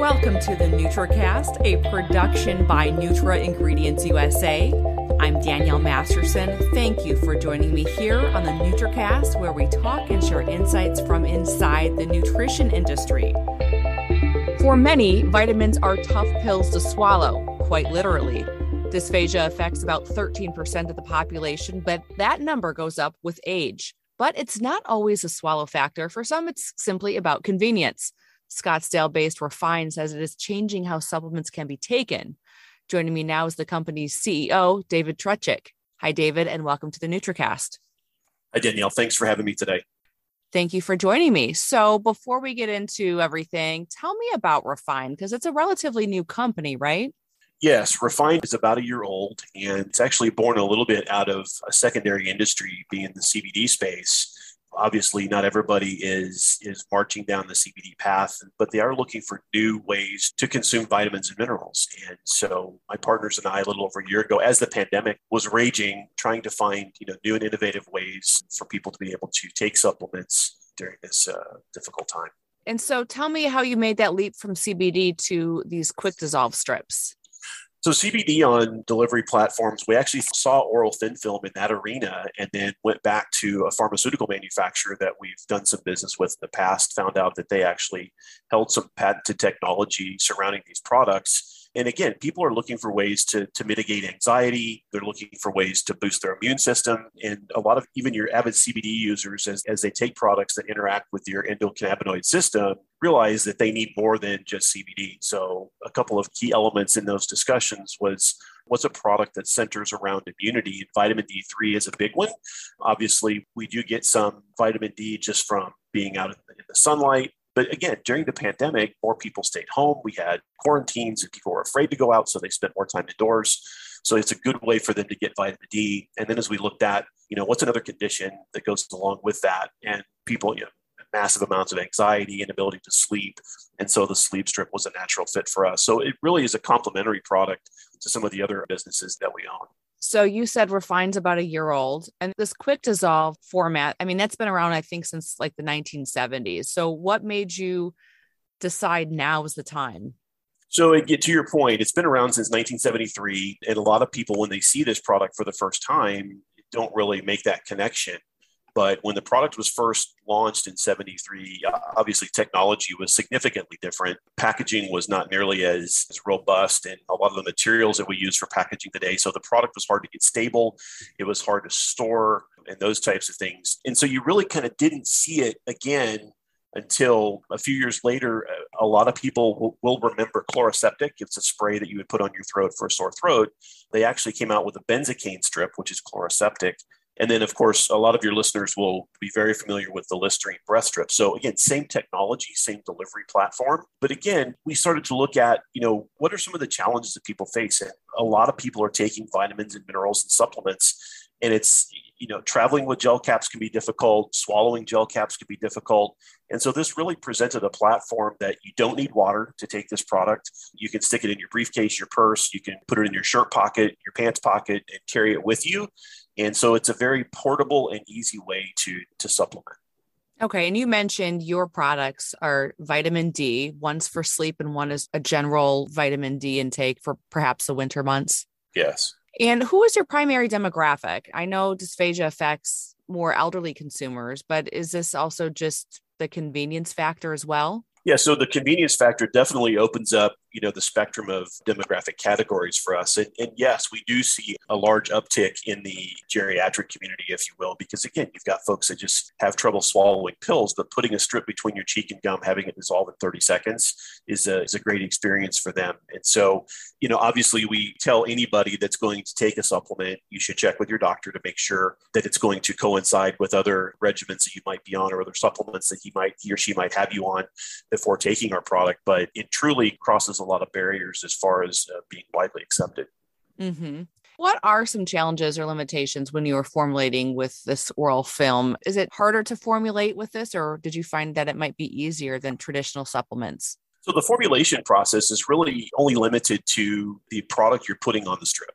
Welcome to the NutraCast, a production by Nutra Ingredients USA. I'm Danielle Masterson. Thank you for joining me here on the NutraCast, where we talk and share insights from inside the nutrition industry. For many, vitamins are tough pills to swallow, quite literally. Dysphagia affects about 13% of the population, but that number goes up with age. But it's not always a swallow factor. For some, it's simply about convenience. Scottsdale based Refine says it is changing how supplements can be taken. Joining me now is the company's CEO, David Trutchick. Hi, David, and welcome to the NutraCast. Hi, Danielle. Thanks for having me today. Thank you for joining me. So, before we get into everything, tell me about Refine because it's a relatively new company, right? Yes, Refine is about a year old and it's actually born a little bit out of a secondary industry being the CBD space. Obviously, not everybody is is marching down the CBD path, but they are looking for new ways to consume vitamins and minerals. And so, my partners and I, a little over a year ago, as the pandemic was raging, trying to find you know new and innovative ways for people to be able to take supplements during this uh, difficult time. And so, tell me how you made that leap from CBD to these quick dissolve strips. So CBD on delivery platforms, we actually saw oral thin film in that arena and then went back to a pharmaceutical manufacturer that we've done some business with in the past, found out that they actually held some patented technology surrounding these products and again, people are looking for ways to, to mitigate anxiety. They're looking for ways to boost their immune system. And a lot of even your avid CBD users, as, as they take products that interact with your endocannabinoid system, realize that they need more than just CBD. So, a couple of key elements in those discussions was what's a product that centers around immunity? And vitamin D3 is a big one. Obviously, we do get some vitamin D just from being out in the sunlight. But again, during the pandemic, more people stayed home. We had quarantines and people were afraid to go out, so they spent more time indoors. So it's a good way for them to get vitamin D. And then as we looked at, you know, what's another condition that goes along with that? And people, you know, massive amounts of anxiety, inability to sleep. And so the sleep strip was a natural fit for us. So it really is a complementary product to some of the other businesses that we own. So you said Refine's about a year old, and this quick dissolve format, I mean, that's been around, I think, since like the 1970s. So what made you decide now is the time? So to your point, it's been around since 1973, and a lot of people, when they see this product for the first time, don't really make that connection. But when the product was first launched in 73, obviously technology was significantly different. Packaging was not nearly as, as robust, and a lot of the materials that we use for packaging today. So the product was hard to get stable, it was hard to store, and those types of things. And so you really kind of didn't see it again until a few years later. A lot of people will, will remember Chloraseptic. It's a spray that you would put on your throat for a sore throat. They actually came out with a benzocaine strip, which is Chloraseptic and then, of course, a lot of your listeners will be very familiar with the Listerine breath strip. So again, same technology, same delivery platform. But again, we started to look at, you know, what are some of the challenges that people face? And a lot of people are taking vitamins and minerals and supplements, and it's you know traveling with gel caps can be difficult swallowing gel caps can be difficult and so this really presented a platform that you don't need water to take this product you can stick it in your briefcase your purse you can put it in your shirt pocket your pants pocket and carry it with you and so it's a very portable and easy way to, to supplement. Okay. And you mentioned your products are vitamin D, one's for sleep and one is a general vitamin D intake for perhaps the winter months. Yes. And who is your primary demographic? I know dysphagia affects more elderly consumers, but is this also just the convenience factor as well? Yeah, so the convenience factor definitely opens up, you know, the spectrum of demographic categories for us. And, and, yes, we do see a large uptick in the geriatric community, if you will, because again, you've got folks that just have trouble swallowing pills, but putting a strip between your cheek and gum, having it dissolve in 30 seconds is a, is a great experience for them. And so, you know, obviously we tell anybody that's going to take a supplement, you should check with your doctor to make sure that it's going to coincide with other regimens that you might be on or other supplements that he might, he or she might have you on before taking our product, but it truly crosses a lot of barriers as far as uh, being widely accepted. Mm-hmm. What are some challenges or limitations when you were formulating with this oral film? Is it harder to formulate with this, or did you find that it might be easier than traditional supplements? So, the formulation process is really only limited to the product you're putting on the strip.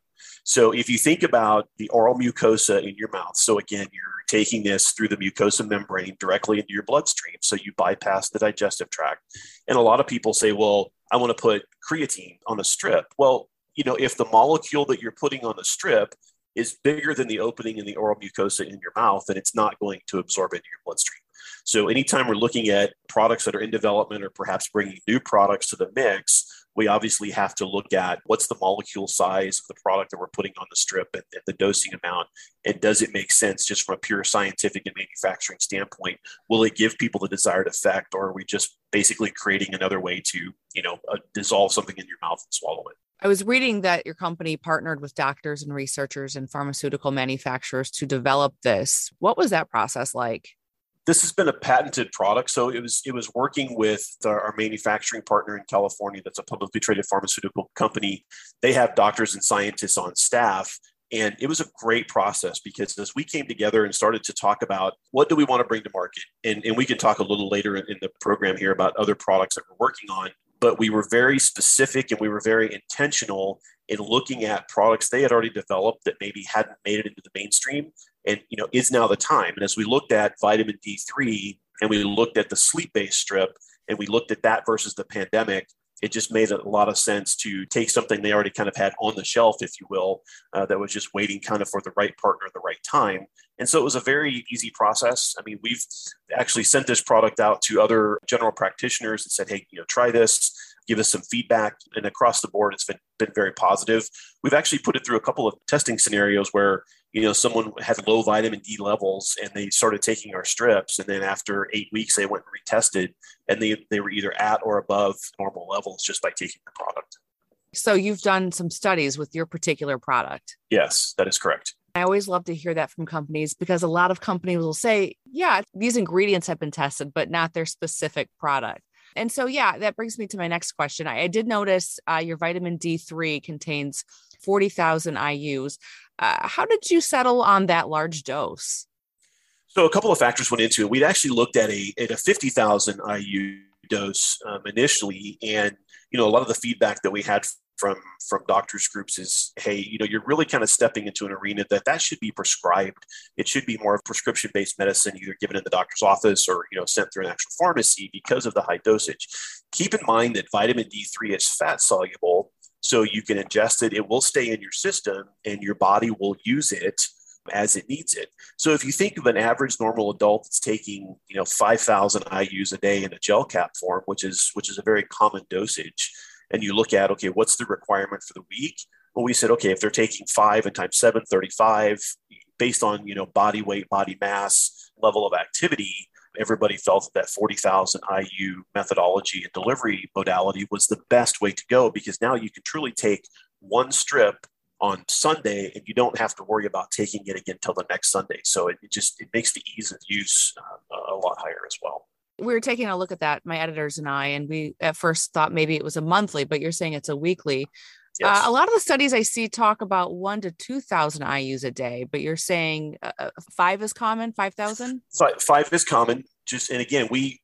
So if you think about the oral mucosa in your mouth, so again, you're taking this through the mucosa membrane directly into your bloodstream. So you bypass the digestive tract. And a lot of people say, well, I want to put creatine on a strip. Well, you know, if the molecule that you're putting on the strip is bigger than the opening in the oral mucosa in your mouth, then it's not going to absorb into your bloodstream. So anytime we're looking at products that are in development or perhaps bringing new products to the mix, we obviously have to look at what's the molecule size of the product that we're putting on the strip and, and, the dosing amount and does it make sense just from a pure scientific and manufacturing standpoint will it give people the desired effect or are we just basically creating another way to you know uh, dissolve something in your mouth and swallow it I was reading that your company partnered with doctors and researchers and pharmaceutical manufacturers to develop this. What was that process like? This has been a patented product. So it was it was working with our manufacturing partner in california that's a publicly traded pharmaceutical company. They have doctors and scientists on staff and it was a great process because as we came together and started to talk about what do we want to bring to market and, and we can talk a little later in, in the program here about other products that we're working on but we were very specific and we were very intentional in looking at products they had already developed that maybe hadn't made it into the mainstream and you know is now the time. And as we looked at vitamin d3 and we looked at the sleep-based strip and we looked at that versus the pandemic it just made a lot of sense to take something they already kind of had on the shelf if you will uh, that was just waiting kind of for the right partner at the right time. And so it was a very easy process. I mean we've actually sent this product out to other general practitioners and said hey you know try this give us some feedback. And across the board, it's been, been very positive. We've actually put it through a couple of testing scenarios where, you know, someone had low vitamin D levels and they started taking our strips. And then after eight weeks, they went and retested and they, they were either at or above normal levels just by taking the product. So you've done some studies with your particular product. Yes, that is correct. I always love to hear that from companies because a lot of companies will say, yeah, these ingredients have been tested, but not their specific product. And so, yeah, that brings me to my next question. I, I did notice uh, your vitamin D3 contains 40,000 IUs. Uh, how did you settle on that large dose? So, a couple of factors went into it. We'd actually looked at a, at a 50,000 IU dose um, initially, and you know, a lot of the feedback that we had from from doctors groups is hey you know you're really kind of stepping into an arena that that should be prescribed. It should be more of prescription based medicine either given in the doctor's office or you know sent through an actual pharmacy because of the high dosage. Keep in mind that vitamin d3 is fat soluble so you can ingest it. It will stay in your system and your body will use it as it needs it. So if you think of an average normal adult that's taking, you know, 5,000 IUs a day in a gel cap form, which is which is a very common dosage, and you look at, okay, what's the requirement for the week? Well, we said, okay, if they're taking five and times seven, 35, based on, you know, body weight, body mass, level of activity, everybody felt that that 40,000 IU methodology and delivery modality was the best way to go because now you can truly take one strip on Sunday and you don't have to worry about taking it again till the next Sunday. So it, it just it makes the ease of use uh, a lot higher as well we were taking a look at that, my editors and I, and we at first thought maybe it was a monthly, but you're saying it's a weekly. Uh, yes. Uh, a lot of the studies I see talk about one to 2,000 IUs a day, but you're saying uh, uh five is common, 5,000? Five, five is common. Just, and again, we,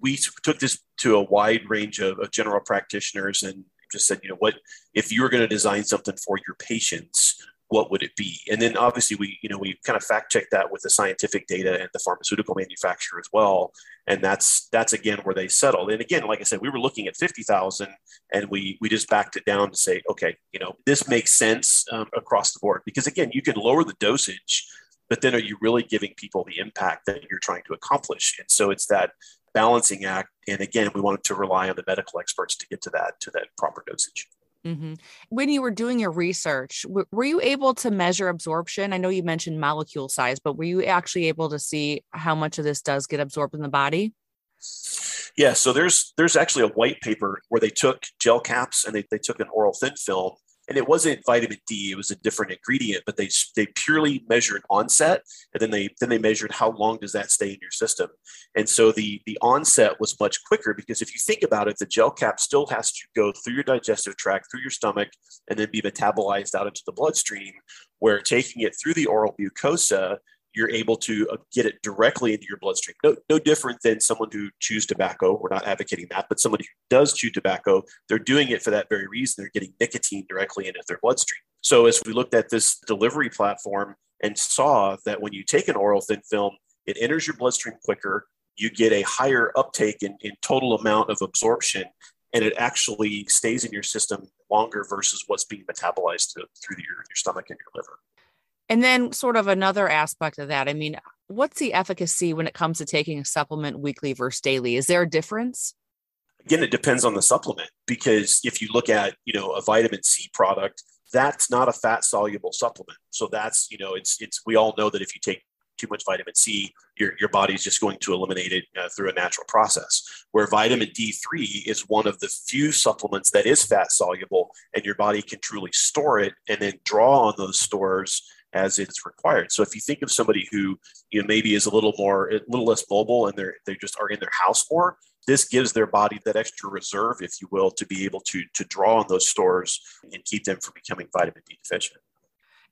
we took this to a wide range of, of general practitioners and just said, you know, what, if you were going to design something for your patients, what would it be? And then obviously we, you know, we kind of fact check that with the scientific data and the pharmaceutical manufacturer as well. And that's that's again where they settled. And again, like I said, we were looking at fifty thousand, and we we just backed it down to say, okay, you know, this makes sense um, across the board because again, you can lower the dosage, but then are you really giving people the impact that you're trying to accomplish? And so it's that balancing act. And again, we wanted to rely on the medical experts to get to that to that proper dosage. Mm-hmm. When you were doing your research, w- were you able to measure absorption? I know you mentioned molecule size, but were you actually able to see how much of this does get absorbed in the body? Yeah, so there's there's actually a white paper where they took gel caps and they, they took an oral thin film and it wasn't vitamin D; it was a different ingredient. But they they purely measured onset, and then they then they measured how long does that stay in your system. And so the the onset was much quicker because if you think about it, the gel cap still has to go through your digestive tract, through your stomach, and then be metabolized out into the bloodstream. Where taking it through the oral mucosa you're able to uh, get it directly into your bloodstream. No, no different than someone who chews tobacco. We're not advocating that, but someone who does chew tobacco, they're doing it for that very reason. They're getting nicotine directly into their bloodstream. So as we looked at this delivery platform and saw that when you take an oral thin film, it enters your bloodstream quicker. You get a higher uptake in, in total amount of absorption and it actually stays in your system longer versus what's being metabolized to, through your, your stomach and your liver. And then, sort of another aspect of that, I mean, what's the efficacy when it comes to taking a supplement weekly versus daily? Is there a difference? Again, it depends on the supplement because if you look at, you know, a vitamin C product, that's not a fat soluble supplement. So that's, you know, it's, it's, we all know that if you take too much vitamin C, your, your body's just going to eliminate it uh, through a natural process. Where vitamin D3 is one of the few supplements that is fat soluble, and your body can truly store it and then draw on those stores as it's required. So if you think of somebody who you know maybe is a little more a little less mobile and they're they just are in their house more, this gives their body that extra reserve, if you will, to be able to to draw on those stores and keep them from becoming vitamin D deficient.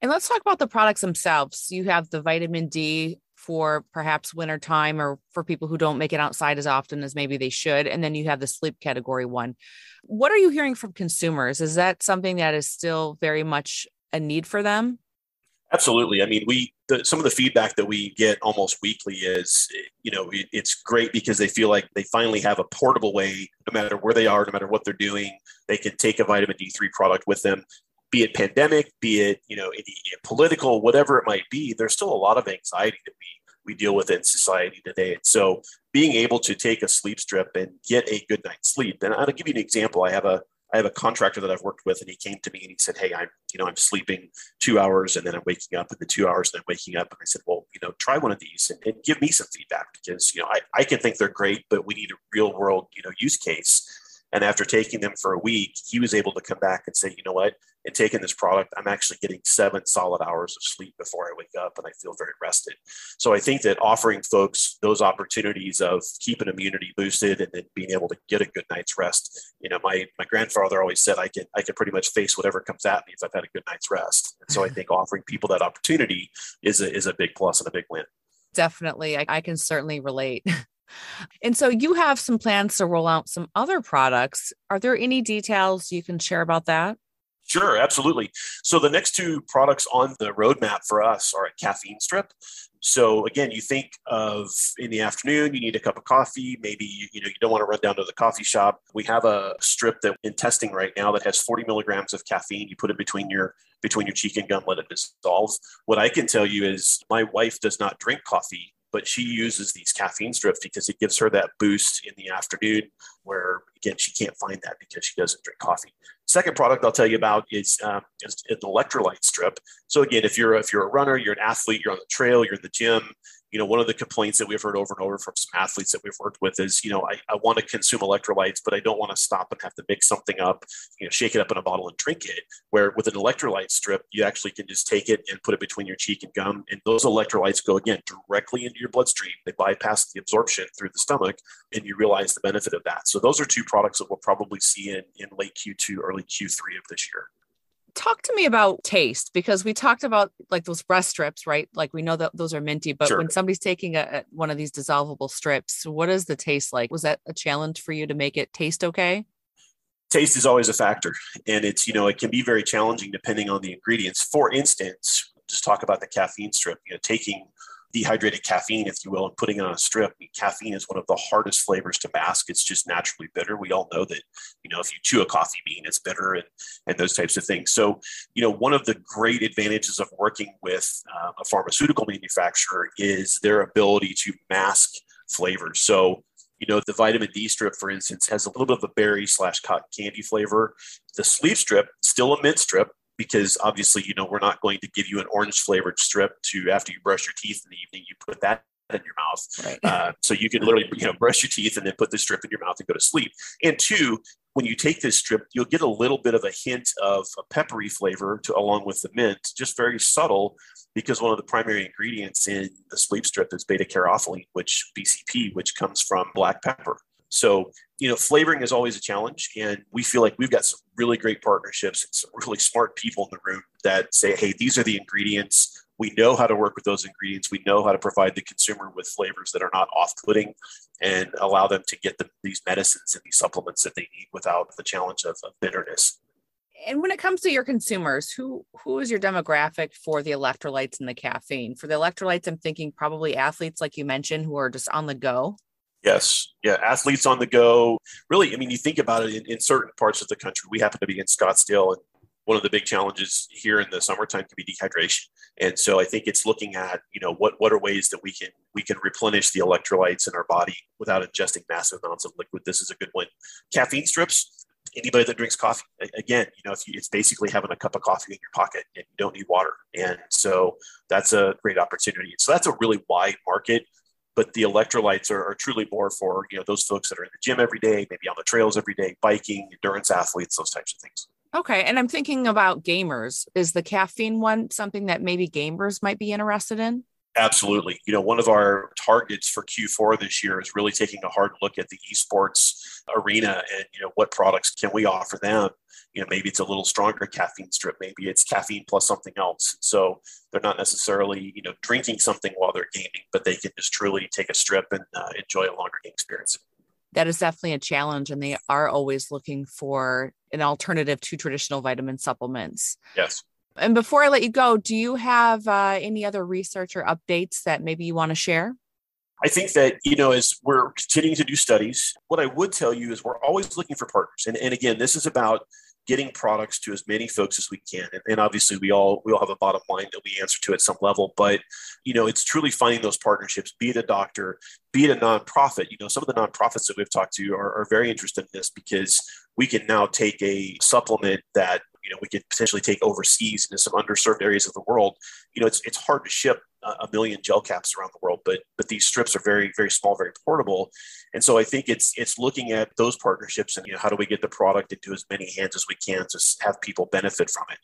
And let's talk about the products themselves. You have the vitamin D for perhaps winter time or for people who don't make it outside as often as maybe they should. And then you have the sleep category one. What are you hearing from consumers? Is that something that is still very much a need for them? Absolutely. I mean, we the, some of the feedback that we get almost weekly is, you know, it, it's great because they feel like they finally have a portable way, no matter where they are, no matter what they're doing, they can take a vitamin D3 product with them be it pandemic, be it you know any, political, whatever it might be, there's still a lot of anxiety that we we deal with in society today. And so, being able to take a sleep strip and get a good night's sleep, and I'll give you an example. I have a I have a contractor that I've worked with, and he came to me and he said, "Hey, I'm you know I'm sleeping two hours, and then I'm waking up in the two hours, and I'm waking up." And I said, "Well, you know, try one of these and, and give me some feedback because you know I, I can think they're great, but we need a real world you know use case." And after taking them for a week, he was able to come back and say, you know what, in taking this product, I'm actually getting seven solid hours of sleep before I wake up and I feel very rested. So I think that offering folks those opportunities of keeping immunity boosted and then being able to get a good night's rest. You know, my my grandfather always said I can I can pretty much face whatever comes at me if I've had a good night's rest. And so I think offering people that opportunity is a is a big plus and a big win. Definitely. I, I can certainly relate. And so you have some plans to roll out some other products. Are there any details you can share about that? Sure, absolutely. So the next two products on the roadmap for us are a caffeine strip. So again, you think of in the afternoon, you need a cup of coffee. Maybe you know you don't want to run down to the coffee shop. We have a strip that in testing right now that has 40 milligrams of caffeine. You put it between your between your cheek and gum, let it dissolve. What I can tell you is my wife does not drink coffee but she uses these caffeine strips because it gives her that boost in the afternoon where again she can't find that because she doesn't drink coffee. Second product i'll tell you about is, um, is an electrolyte strip. So again if you're if you're a runner you're an athlete you're on the trail you're in the gym you know, one of the complaints that we've heard over and over from some athletes that we've worked with is, you know, I, I want to consume electrolytes, but I don't want to stop and have to mix something up, you know, shake it up in a bottle and drink it. Where with an electrolyte strip, you actually can just take it and put it between your cheek and gum. And those electrolytes go again directly into your bloodstream. They bypass the absorption through the stomach, and you realize the benefit of that. So those are two products that we'll probably see in, in late Q2, early Q3 of this year talk to me about taste because we talked about like those breath strips, right? Like we know that those are minty, but sure. when somebody's taking a, a, one of these dissolvable strips, what is the taste like? Was that a challenge for you to make it taste okay? Taste is always a factor, and it's you know it can be very challenging depending on the ingredients. For instance, just talk about the caffeine strip. You know, taking dehydrated caffeine, if you will, and putting it on a strip. I mean, caffeine is one of the hardest flavors to mask. It's just naturally bitter. We all know that, you know, if you chew a coffee bean, it's bitter and, and those types of things. So, you know, one of the great advantages of working with uh, a pharmaceutical manufacturer is their ability to mask flavors. So, you know, the vitamin D strip, for instance, has a little bit of a berry slash cotton candy flavor. The sleep strip, still a mint strip, because obviously, you know, we're not going to give you an orange flavored strip to after you brush your teeth in the evening, you put that in your mouth. Right. Uh, so you can literally, you know, brush your teeth and then put the strip in your mouth and go to sleep. And two, when you take this strip, you'll get a little bit of a hint of a peppery flavor to, along with the mint, just very subtle, because one of the primary ingredients in the sleep strip is beta caryophyllene, which BCP, which comes from black pepper. So, you know, flavoring is always a challenge. And we feel like we've got some really great partnerships and some really smart people in the room that say, hey, these are the ingredients. We know how to work with those ingredients. We know how to provide the consumer with flavors that are not off putting and allow them to get the, these medicines and these supplements that they need without the challenge of, of bitterness and when it comes to your consumers who who is your demographic for the electrolytes and the caffeine for the electrolytes i'm thinking probably athletes like you mentioned who are just on the go Yes. Yeah. Athletes on the go. Really, I mean, you think about it in, in, certain parts of the country. We happen to be in Scottsdale, and one of the big challenges here in the summertime can be dehydration. And so I think it's looking at, you know, what what are ways that we can we can replenish the electrolytes in our body without ingesting massive amounts of liquid. This is a good one. Caffeine strips. Anybody that drinks coffee, again, you know, you, it's basically having a cup of coffee in your pocket and you don't need water. And so that's a great opportunity. So that's a really wide market but the electrolytes are, are, truly more for you know those folks that are in the gym every day, maybe on the trails every day, biking, endurance athletes, those types of things. Okay, and I'm thinking about gamers. Is the caffeine one something that maybe gamers might be interested in? Absolutely. You know, one of our targets for Q4 this year is really taking a hard look at the esports arena and you know what products can we offer them. You know maybe it's a little stronger caffeine strip maybe it's caffeine plus something else. So they're not necessarily you know drinking something while they're gaming but they can just truly take a strip and uh, enjoy a longer game experience. That is definitely a challenge and they are always looking for an alternative to traditional vitamin supplements. Yes and before i let you go do you have uh, any other research or updates that maybe you want to share I think that, you know, as we're continuing to do studies, what I would tell you is we're always looking for partners. And, and again, this is about getting products to as many folks as we can. And, and, obviously we all we all have a bottom line that we answer to at some level. But you know, it's truly finding those partnerships, be it a doctor, be it a nonprofit. You know, some of the nonprofits that we've talked to are, are very interested in this because we can now take a supplement that you know we could potentially take overseas into some underserved areas of the world. You know, it's it's hard to ship a million gel caps around the world, but but these strips are very very small, very portable, and so I think it's it's looking at those partnerships and you know how do we get the product into as many hands as we can to have people benefit from it,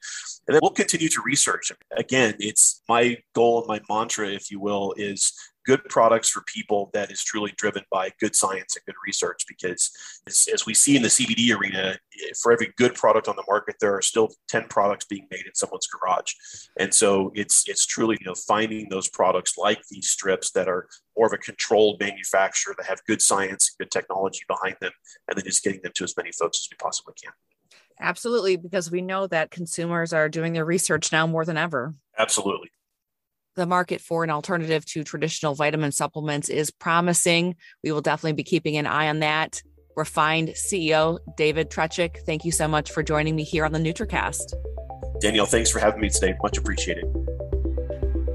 and then we'll continue to research. Again, it's my goal and my mantra, if you will, is good products for people that is truly driven by good science and good research. Because as, as, we see in the CBD arena, eh, for every good product on the market, there are still 10 products being made in someone's garage. And so it's it's truly you know finding those products like these strips that are more of a controlled manufacturer that have good science and good technology behind them, and then just getting them to as many folks as we possibly can. Absolutely, because we know that consumers are doing their research now more than ever. Absolutely the market for an alternative to traditional vitamin supplements is promising. We will definitely be keeping an eye on that. Refined CEO David Trechik, thank you so much for joining me here on the NutraCast. Danielle, thanks for having me today. Much appreciated.